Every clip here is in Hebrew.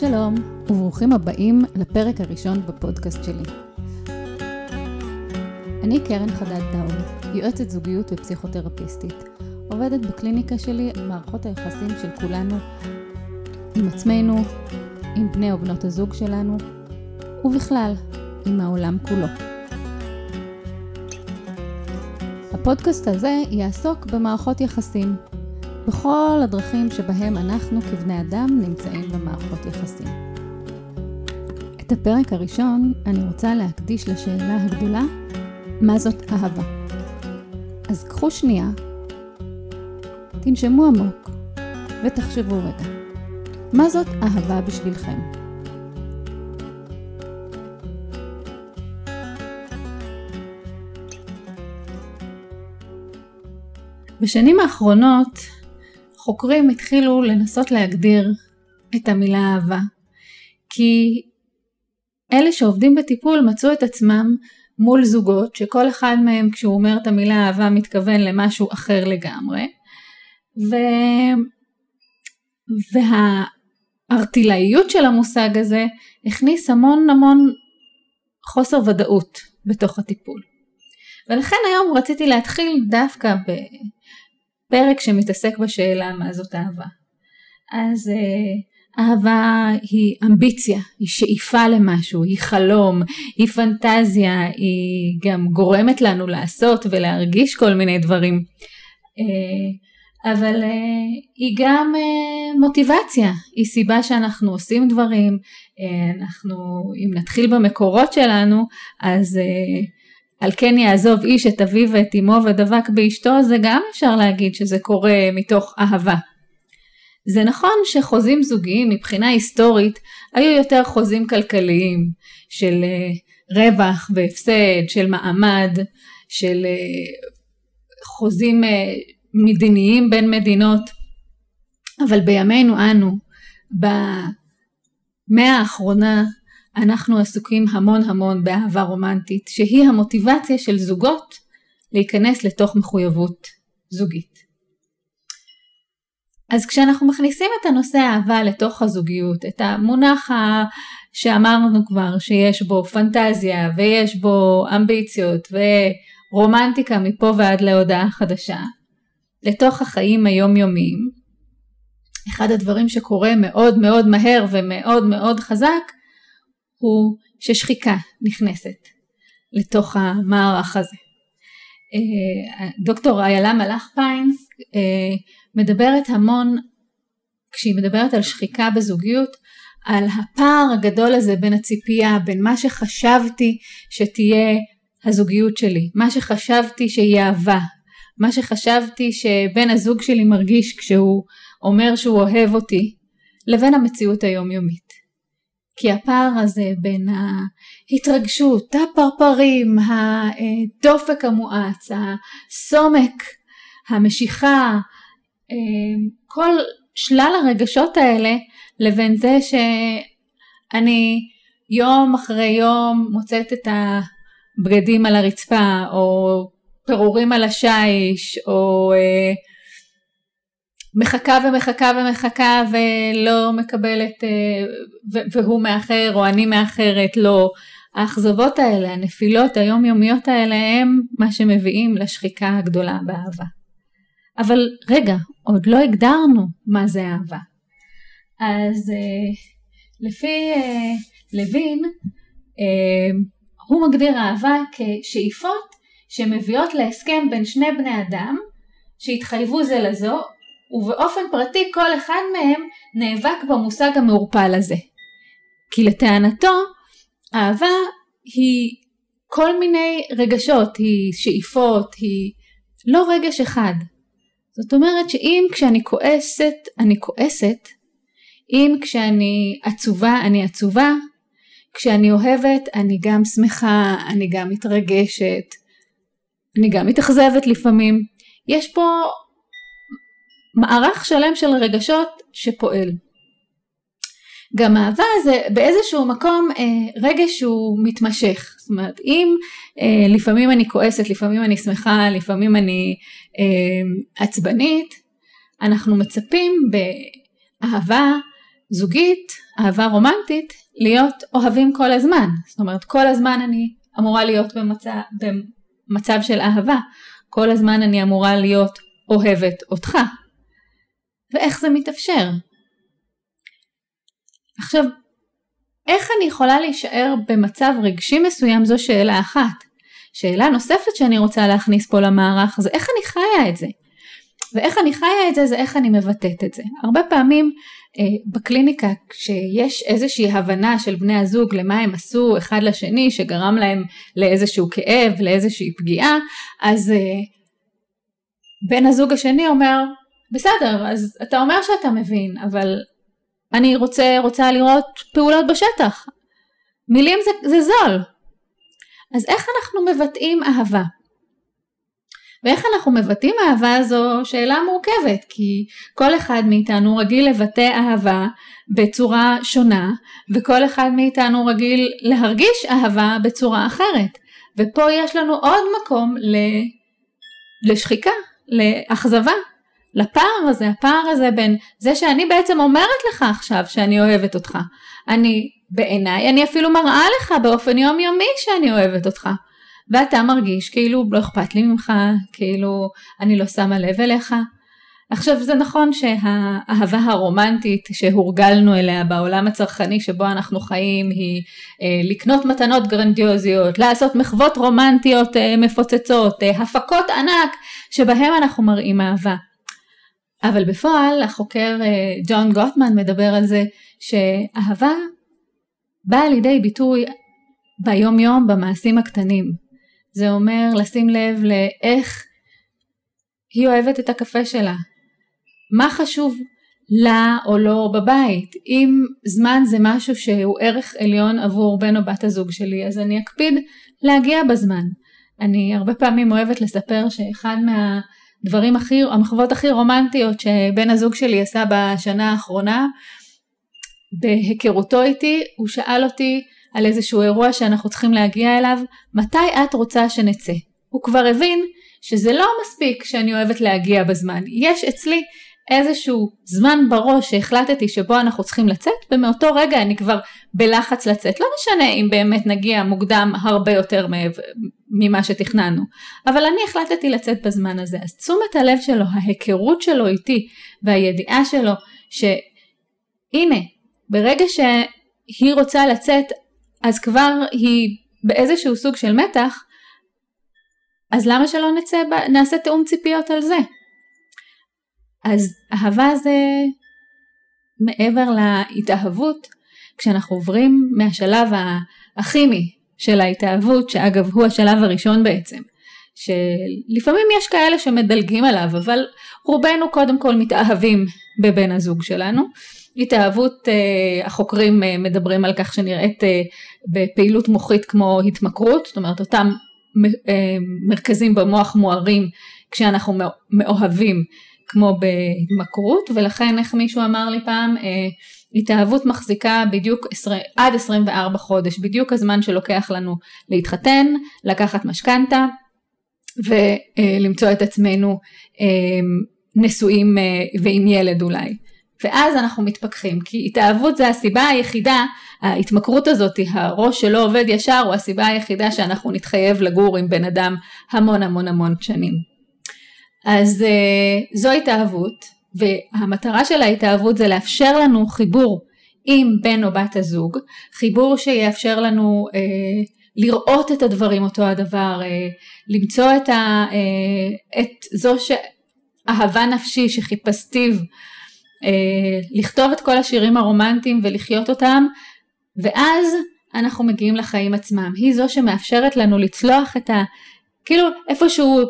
שלום, וברוכים הבאים לפרק הראשון בפודקאסט שלי. אני קרן חדד טאור, יועצת זוגיות ופסיכותרפיסטית. עובדת בקליניקה שלי על מערכות היחסים של כולנו עם עצמנו, עם בני או בנות הזוג שלנו, ובכלל, עם העולם כולו. הפודקאסט הזה יעסוק במערכות יחסים, בכל הדרכים שבהם אנחנו כבני אדם נמצאים במערכות יחסים. את הפרק הראשון אני רוצה להקדיש לשאלה הגדולה, מה זאת אהבה? אז קחו שנייה, תנשמו עמוק ותחשבו רגע, מה זאת אהבה בשבילכם? בשנים האחרונות חוקרים התחילו לנסות להגדיר את המילה אהבה. כי אלה שעובדים בטיפול מצאו את עצמם מול זוגות שכל אחד מהם כשהוא אומר את המילה אהבה מתכוון למשהו אחר לגמרי. ו... והארטילאיות של המושג הזה הכניס המון המון חוסר ודאות בתוך הטיפול. ולכן היום רציתי להתחיל דווקא. פרק שמתעסק בשאלה מה זאת אהבה. אז אה, אהבה היא אמביציה, היא שאיפה למשהו, היא חלום, היא פנטזיה, היא גם גורמת לנו לעשות ולהרגיש כל מיני דברים. אה, אבל אה, היא גם מוטיבציה, היא סיבה שאנחנו עושים דברים, אנחנו, אם נתחיל במקורות שלנו, אז על כן יעזוב איש את אביו ואת אמו ודבק באשתו, זה גם אפשר להגיד שזה קורה מתוך אהבה. זה נכון שחוזים זוגיים מבחינה היסטורית היו יותר חוזים כלכליים של אה, רווח והפסד, של מעמד, של אה, חוזים אה, מדיניים בין מדינות, אבל בימינו אנו, במאה האחרונה אנחנו עסוקים המון המון באהבה רומנטית, שהיא המוטיבציה של זוגות להיכנס לתוך מחויבות זוגית. אז כשאנחנו מכניסים את הנושא אהבה לתוך הזוגיות, את המונח שאמרנו כבר שיש בו פנטזיה ויש בו אמביציות ורומנטיקה מפה ועד להודעה חדשה, לתוך החיים היומיומיים, אחד הדברים שקורה מאוד מאוד מהר ומאוד מאוד חזק הוא ששחיקה נכנסת לתוך המערך הזה. אה, דוקטור איילה מלאך פיינס אה, מדברת המון כשהיא מדברת על שחיקה בזוגיות על הפער הגדול הזה בין הציפייה בין מה שחשבתי שתהיה הזוגיות שלי מה שחשבתי שהיא אהבה מה שחשבתי שבן הזוג שלי מרגיש כשהוא אומר שהוא אוהב אותי לבין המציאות היומיומית כי הפער הזה בין ההתרגשות, הפרפרים, הדופק המואץ, הסומק, המשיכה, כל שלל הרגשות האלה לבין זה שאני יום אחרי יום מוצאת את הבגדים על הרצפה או פירורים על השיש או מחכה ומחכה ומחכה ולא מקבלת אה, והוא מאחר או אני מאחרת לא. האכזבות האלה הנפילות היומיומיות האלה הם מה שמביאים לשחיקה הגדולה באהבה. אבל רגע עוד לא הגדרנו מה זה אהבה. אז אה, לפי אה, לוין הוא מגדיר אהבה כשאיפות שמביאות להסכם בין שני בני אדם שהתחייבו זה לזו ובאופן פרטי כל אחד מהם נאבק במושג המעורפל הזה. כי לטענתו, אהבה היא כל מיני רגשות, היא שאיפות, היא לא רגש אחד. זאת אומרת שאם כשאני כועסת, אני כועסת, אם כשאני עצובה, אני עצובה, כשאני אוהבת, אני גם שמחה, אני גם מתרגשת, אני גם מתאכזבת לפעמים. יש פה מערך שלם של רגשות שפועל. גם אהבה זה באיזשהו מקום אה, רגש שהוא מתמשך, זאת אומרת אם אה, לפעמים אני כועסת, לפעמים אני שמחה, לפעמים אני אה, עצבנית, אנחנו מצפים באהבה זוגית, אהבה רומנטית, להיות אוהבים כל הזמן. זאת אומרת, כל הזמן אני אמורה להיות במצב, במצב של אהבה. כל הזמן אני אמורה להיות אוהבת אותך. ואיך זה מתאפשר? עכשיו, איך אני יכולה להישאר במצב רגשי מסוים זו שאלה אחת. שאלה נוספת שאני רוצה להכניס פה למערך זה איך אני חיה את זה. ואיך אני חיה את זה זה איך אני מבטאת את זה. הרבה פעמים אה, בקליניקה כשיש איזושהי הבנה של בני הזוג למה הם עשו אחד לשני שגרם להם לאיזשהו כאב, לאיזושהי פגיעה, אז אה, בן הזוג השני אומר בסדר אז אתה אומר שאתה מבין אבל אני רוצה, רוצה לראות פעולות בשטח. מילים זה, זה זול. אז איך אנחנו מבטאים אהבה? ואיך אנחנו מבטאים אהבה זו שאלה מורכבת, כי כל אחד מאיתנו רגיל לבטא אהבה בצורה שונה, וכל אחד מאיתנו רגיל להרגיש אהבה בצורה אחרת. ופה יש לנו עוד מקום לשחיקה, לאכזבה, לפער הזה, הפער הזה בין זה שאני בעצם אומרת לך עכשיו שאני אוהבת אותך. אני, בעיניי, אני אפילו מראה לך באופן יומיומי שאני אוהבת אותך. ואתה מרגיש כאילו לא אכפת לי ממך, כאילו אני לא שמה לב אליך. עכשיו זה נכון שהאהבה הרומנטית שהורגלנו אליה בעולם הצרכני שבו אנחנו חיים היא אה, לקנות מתנות גרנדיוזיות, לעשות מחוות רומנטיות אה, מפוצצות, אה, הפקות ענק שבהם אנחנו מראים אהבה. אבל בפועל החוקר אה, ג'ון גוטמן מדבר על זה שאהבה באה לידי ביטוי ביום יום במעשים הקטנים. זה אומר לשים לב לאיך היא אוהבת את הקפה שלה, מה חשוב לה או לא בבית. אם זמן זה משהו שהוא ערך עליון עבור בן או בת הזוג שלי, אז אני אקפיד להגיע בזמן. אני הרבה פעמים אוהבת לספר שאחד מה... הדברים הכי, המחוות הכי רומנטיות שבן הזוג שלי עשה בשנה האחרונה, בהיכרותו איתי, הוא שאל אותי על איזשהו אירוע שאנחנו צריכים להגיע אליו, מתי את רוצה שנצא? הוא כבר הבין שזה לא מספיק שאני אוהבת להגיע בזמן, יש אצלי איזשהו זמן בראש שהחלטתי שבו אנחנו צריכים לצאת ומאותו רגע אני כבר בלחץ לצאת. לא משנה אם באמת נגיע מוקדם הרבה יותר ממה שתכננו, אבל אני החלטתי לצאת בזמן הזה. אז תשומת הלב שלו, ההיכרות שלו איתי והידיעה שלו שהנה, ברגע שהיא רוצה לצאת אז כבר היא באיזשהו סוג של מתח, אז למה שלא נצא, נעשה תאום ציפיות על זה? אז אהבה זה מעבר להתאהבות, כשאנחנו עוברים מהשלב הכימי של ההתאהבות, שאגב הוא השלב הראשון בעצם, שלפעמים יש כאלה שמדלגים עליו, אבל רובנו קודם כל מתאהבים בבן הזוג שלנו. התאהבות, אה, החוקרים אה, מדברים על כך שנראית אה, בפעילות מוחית כמו התמכרות, זאת אומרת אותם מרכזים במוח מוארים כשאנחנו מאוהבים כמו בהתמכרות ולכן איך מישהו אמר לי פעם אה, התאהבות מחזיקה בדיוק 20, עד 24 חודש בדיוק הזמן שלוקח לנו להתחתן לקחת משכנתה ולמצוא את עצמנו אה, נשואים אה, ועם ילד אולי. ואז אנחנו מתפכחים כי התאהבות זה הסיבה היחידה ההתמכרות הזאת הראש שלא עובד ישר הוא הסיבה היחידה שאנחנו נתחייב לגור עם בן אדם המון המון המון שנים אז uh, זו התאהבות, והמטרה של ההתאהבות זה לאפשר לנו חיבור עם בן או בת הזוג, חיבור שיאפשר לנו uh, לראות את הדברים אותו הדבר, uh, למצוא את, ה, uh, את זו שאהבה נפשי שחיפשתיו, uh, לכתוב את כל השירים הרומנטיים ולחיות אותם, ואז אנחנו מגיעים לחיים עצמם. היא זו שמאפשרת לנו לצלוח את ה... כאילו איפשהו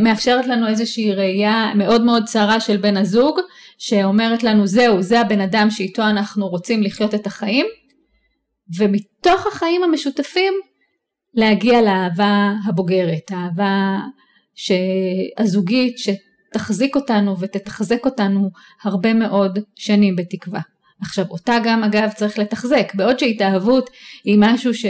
מאפשרת לנו איזושהי ראייה מאוד מאוד צרה של בן הזוג שאומרת לנו זהו זה הבן אדם שאיתו אנחנו רוצים לחיות את החיים ומתוך החיים המשותפים להגיע לאהבה הבוגרת, האהבה הזוגית שתחזיק אותנו ותתחזק אותנו הרבה מאוד שנים בתקווה. עכשיו אותה גם אגב צריך לתחזק בעוד שהתאהבות היא משהו ש...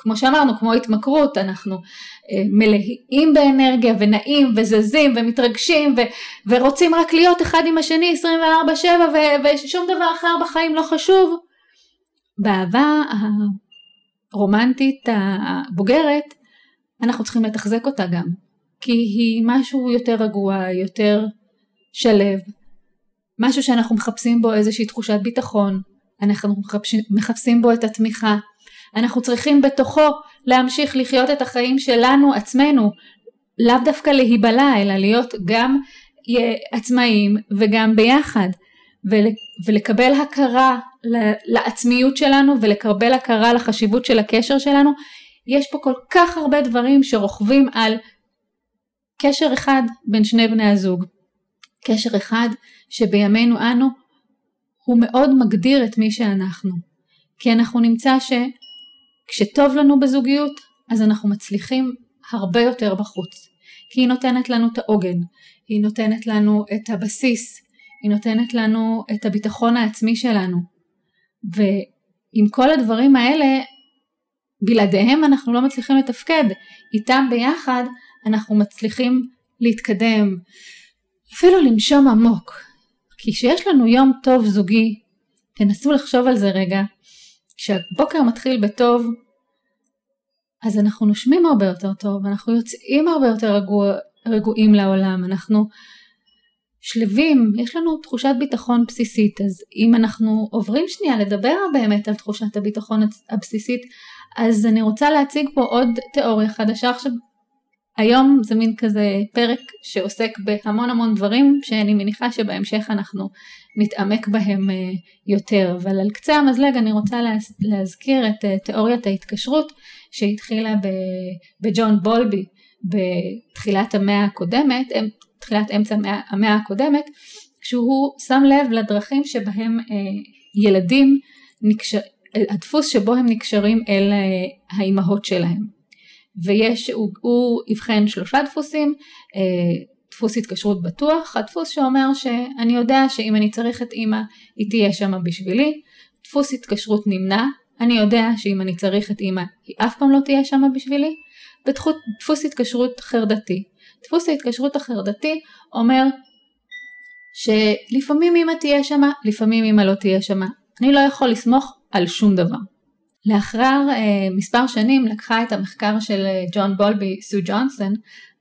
כמו שאמרנו, כמו התמכרות, אנחנו אה, מלאים באנרגיה ונעים וזזים ומתרגשים ו, ורוצים רק להיות אחד עם השני 24/7 ו, ושום דבר אחר בחיים לא חשוב. באהבה הרומנטית הבוגרת, אנחנו צריכים לתחזק אותה גם, כי היא משהו יותר רגוע, יותר שלב, משהו שאנחנו מחפשים בו איזושהי תחושת ביטחון, אנחנו מחפשים בו את התמיכה, אנחנו צריכים בתוכו להמשיך לחיות את החיים שלנו עצמנו, לאו דווקא להיבלע אלא להיות גם עצמאים וגם ביחד. ולקבל הכרה לעצמיות שלנו ולקבל הכרה לחשיבות של הקשר שלנו. יש פה כל כך הרבה דברים שרוכבים על קשר אחד בין שני בני הזוג. קשר אחד שבימינו אנו הוא מאוד מגדיר את מי שאנחנו. כי אנחנו נמצא שכשטוב לנו בזוגיות אז אנחנו מצליחים הרבה יותר בחוץ. כי היא נותנת לנו את העוגן, היא נותנת לנו את הבסיס, היא נותנת לנו את הביטחון העצמי שלנו. ועם כל הדברים האלה בלעדיהם אנחנו לא מצליחים לתפקד, איתם ביחד אנחנו מצליחים להתקדם, אפילו לנשום עמוק. כי כשיש לנו יום טוב זוגי, תנסו לחשוב על זה רגע, כשהבוקר מתחיל בטוב, אז אנחנו נושמים הרבה יותר טוב, אנחנו יוצאים הרבה יותר רגוע, רגועים לעולם, אנחנו שלווים, יש לנו תחושת ביטחון בסיסית, אז אם אנחנו עוברים שנייה לדבר באמת על תחושת הביטחון הבסיסית, אז אני רוצה להציג פה עוד תיאוריה חדשה עכשיו. היום זה מין כזה פרק שעוסק בהמון המון דברים שאני מניחה שבהמשך אנחנו נתעמק בהם אה, יותר, אבל על קצה המזלג אני רוצה להזכיר את אה, תיאוריית ההתקשרות שהתחילה בג'ון בולבי בתחילת המאה הקודמת, תחילת אמצע המאה, הקודמת, כשהוא שם לב לדרכים שבהם אה, ילדים נקשר, הדפוס שבו הם נקשרים אל האימהות שלהם. ויש, הוא, הוא אבחן שלושה דפוסים, אה, דפוס התקשרות בטוח, הדפוס שאומר שאני יודע שאם אני צריך את אימא היא תהיה שם בשבילי, דפוס התקשרות נמנע, אני יודע שאם אני צריך את אימא היא אף פעם לא תהיה שם בשבילי, ודפוס התקשרות חרדתי. דפוס ההתקשרות החרדתי אומר שלפעמים אמא תהיה שם, לפעמים אמא לא תהיה שם. אני לא יכול לסמוך על שום דבר. לאחר אה, מספר שנים לקחה את המחקר של אה, ג'ון בולבי סו ג'ונסון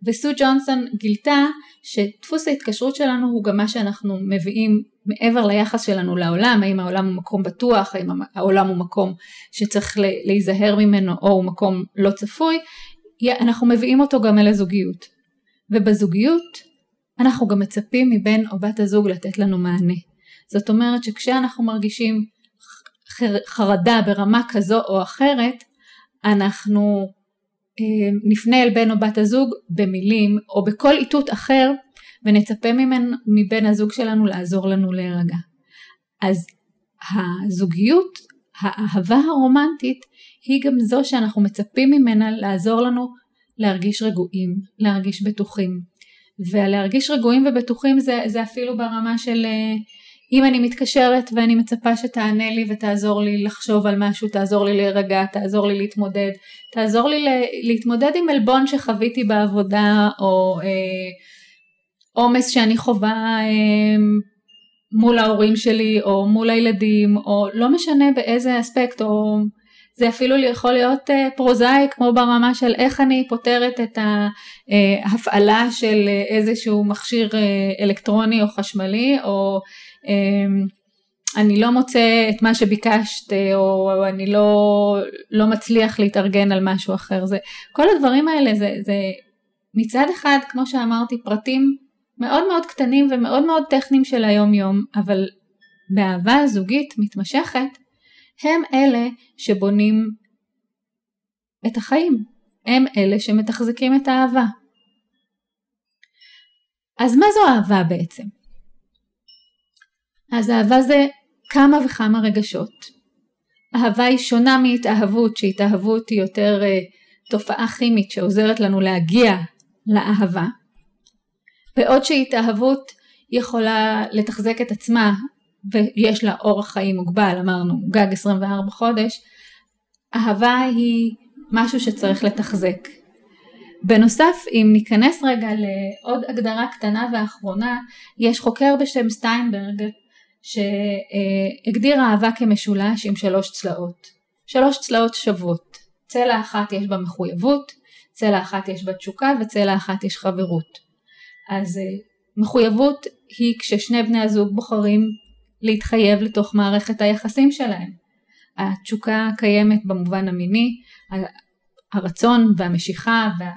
וסו ג'ונסון גילתה שדפוס ההתקשרות שלנו הוא גם מה שאנחנו מביאים מעבר ליחס שלנו לעולם, האם העולם הוא מקום בטוח, האם העולם הוא מקום שצריך להיזהר ממנו או הוא מקום לא צפוי, אנחנו מביאים אותו גם אל הזוגיות. ובזוגיות אנחנו גם מצפים מבן או בת הזוג לתת לנו מענה. זאת אומרת שכשאנחנו מרגישים חרדה ברמה כזו או אחרת, אנחנו אה, נפנה אל בן או בת הזוג במילים או בכל איתות אחר ונצפה ממנו, מבן הזוג שלנו לעזור לנו להירגע. אז הזוגיות, האהבה הרומנטית, היא גם זו שאנחנו מצפים ממנה לעזור לנו להרגיש רגועים, להרגיש בטוחים. ולהרגיש רגועים ובטוחים זה, זה אפילו ברמה של אה, אם אני מתקשרת ואני מצפה שתענה לי ותעזור לי לחשוב על משהו, תעזור לי להירגע, תעזור לי להתמודד, תעזור לי להתמודד עם עלבון שחוויתי בעבודה או אה, עומס שאני חווה אה, מול ההורים שלי או מול הילדים או לא משנה באיזה אספקט או זה אפילו יכול להיות אה, פרוזאי כמו ברמה של איך אני פותרת את ההפעלה של איזשהו מכשיר אה, אלקטרוני או חשמלי או אמ, אני לא מוצא את מה שביקשת או אני לא, לא מצליח להתארגן על משהו אחר. זה, כל הדברים האלה זה, זה מצד אחד כמו שאמרתי פרטים מאוד מאוד קטנים ומאוד מאוד טכניים של היום יום אבל באהבה זוגית מתמשכת הם אלה שבונים את החיים, הם אלה שמתחזקים את האהבה. אז מה זו אהבה בעצם? אז אהבה זה כמה וכמה רגשות. אהבה היא שונה מהתאהבות, שהתאהבות היא יותר uh, תופעה כימית שעוזרת לנו להגיע לאהבה. בעוד שהתאהבות יכולה לתחזק את עצמה ויש לה אורח חיים מוגבל, אמרנו גג 24 חודש, אהבה היא משהו שצריך לתחזק. בנוסף, אם ניכנס רגע לעוד הגדרה קטנה ואחרונה, יש חוקר בשם סטיינברג שהגדיר אהבה כמשולש עם שלוש צלעות. שלוש צלעות שוות. צלע אחת יש בה מחויבות, צלע אחת יש בה תשוקה וצלע אחת יש חברות. אז מחויבות היא כששני בני הזוג בוחרים להתחייב לתוך מערכת היחסים שלהם. התשוקה קיימת במובן המיני, הרצון והמשיכה וה,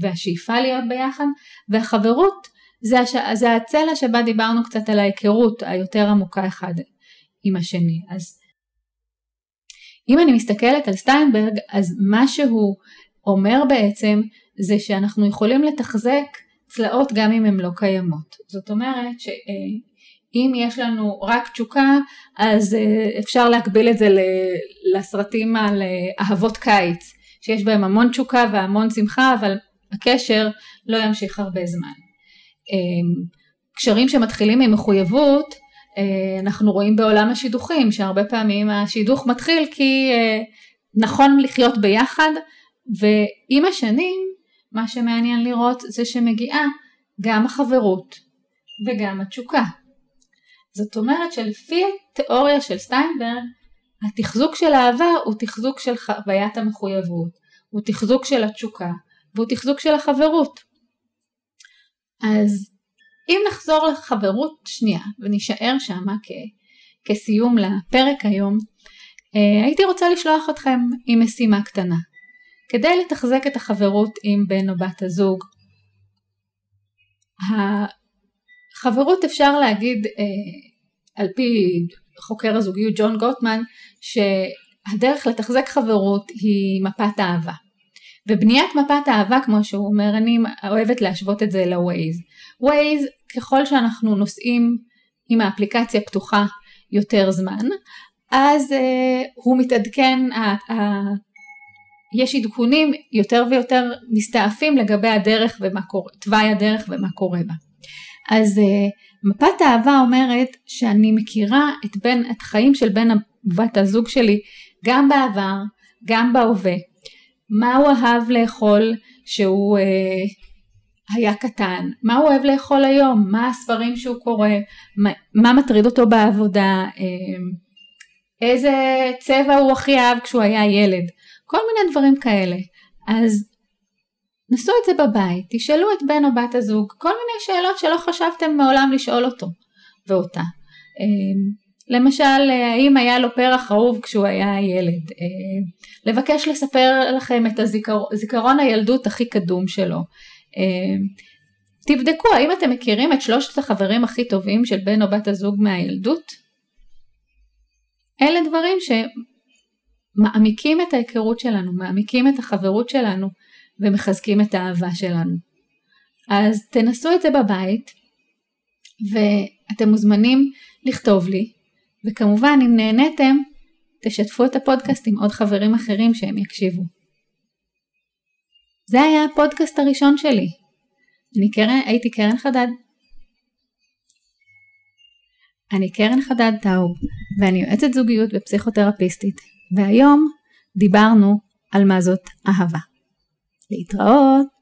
והשאיפה להיות ביחד, והחברות זה, הש, זה הצלע שבה דיברנו קצת על ההיכרות היותר עמוקה אחד עם השני. אז אם אני מסתכלת על סטיינברג, אז מה שהוא אומר בעצם זה שאנחנו יכולים לתחזק צלעות גם אם הן לא קיימות. זאת אומרת שאם יש לנו רק תשוקה אז אה, אפשר להקביל את זה לסרטים על אה, אהבות קיץ שיש בהם המון תשוקה והמון שמחה אבל הקשר לא ימשיך הרבה זמן. אה, קשרים שמתחילים ממחויבות אנחנו רואים בעולם השידוכים שהרבה פעמים השידוך מתחיל כי נכון לחיות ביחד ועם השנים מה שמעניין לראות זה שמגיעה גם החברות וגם התשוקה. זאת אומרת שלפי התיאוריה של סטיינברג, התחזוק של האהבה הוא תחזוק של חוויית המחויבות, הוא תחזוק של התשוקה והוא תחזוק של החברות. אז אם נחזור לחברות שנייה ונישאר שמה כ- כסיום לפרק היום, אה, הייתי רוצה לשלוח אתכם עם משימה קטנה. כדי לתחזק את החברות עם בן או בת הזוג. החברות אפשר להגיד אה, על פי חוקר הזוגיות ג'ון גוטמן שהדרך לתחזק חברות היא מפת אהבה. ובניית מפת אהבה כמו שהוא אומר אני אוהבת להשוות את זה לווייז. ווייז ככל שאנחנו נוסעים עם האפליקציה פתוחה יותר זמן אז uh, הוא מתעדכן, יש עדכונים יותר ויותר מסתעפים לגבי הדרך ומה קורה, תוואי הדרך ומה קורה בה. אז uh, מפת האהבה אומרת שאני מכירה את, בין, את חיים של בן בת הזוג שלי גם בעבר, גם בהווה. מה הוא אהב לאכול שהוא uh, היה קטן, מה הוא אוהב לאכול היום, מה הספרים שהוא קורא, מה, מה מטריד אותו בעבודה, uh, איזה צבע הוא הכי אהב כשהוא היה ילד. כל מיני דברים כאלה. אז נסו את זה בבית, תשאלו את בן או בת הזוג כל מיני שאלות שלא חשבתם מעולם לשאול אותו ואותה. אמ, למשל, האם היה לו פרח אהוב כשהוא היה ילד? אמ, לבקש לספר לכם את הזיכרון הילדות הכי קדום שלו. אמ, תבדקו האם אתם מכירים את שלושת החברים הכי טובים של בן או בת הזוג מהילדות? אלה דברים ש... מעמיקים את ההיכרות שלנו, מעמיקים את החברות שלנו ומחזקים את האהבה שלנו. אז תנסו את זה בבית ואתם מוזמנים לכתוב לי וכמובן אם נהניתם תשתפו את הפודקאסט עם עוד חברים אחרים שהם יקשיבו. זה היה הפודקאסט הראשון שלי. אני קרן, הייתי קרן חדד. אני קרן חדד טאוב ואני יועצת זוגיות ופסיכותרפיסטית והיום דיברנו על מה זאת אהבה. להתראות